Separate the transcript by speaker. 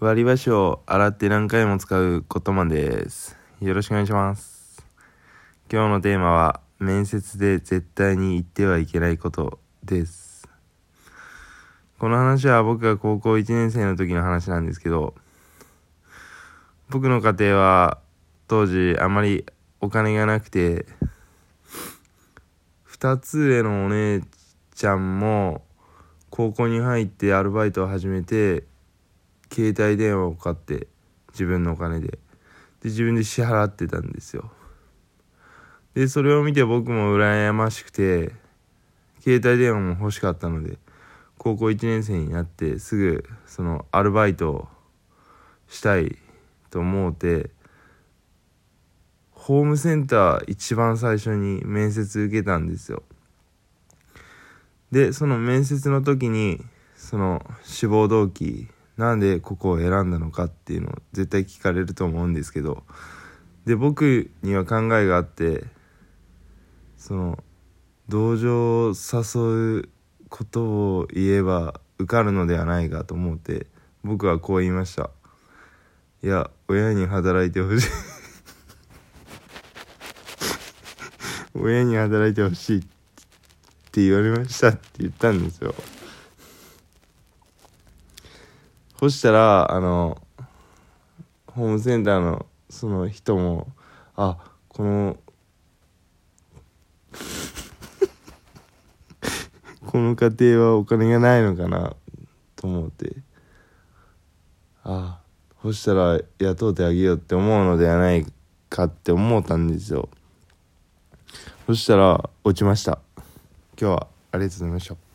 Speaker 1: 割り箸を洗って何回も使うことまです。よろしくお願いします。今日のテーマは、面接で絶対に言ってはいけないことです。この話は僕が高校1年生の時の話なんですけど、僕の家庭は当時あまりお金がなくて、2つ上のお姉ちゃんも高校に入ってアルバイトを始めて携帯電話を買って自分のお金でで自分で支払ってたんですよ。でそれを見て僕も羨ましくて携帯電話も欲しかったので高校1年生になってすぐそのアルバイトをしたいと思うてホームセンター一番最初に面接受けたんですよ。でその面接の時にその志望動機なんでここを選んだのかっていうのを絶対聞かれると思うんですけどで僕には考えがあってその同情を誘うことを言えば受かるのではないかと思って僕はこう言いました。いや親に働いてほしい。親に働いてほしいって言われましたって言ったんですよ。そしたらあのホームセンターのその人もあこのこの家庭はお金がないのかなと思って。あそしたら雇うてあげようって思うのではないかって思ったんですよ。そしたら落ちました。今日はありがとうございました。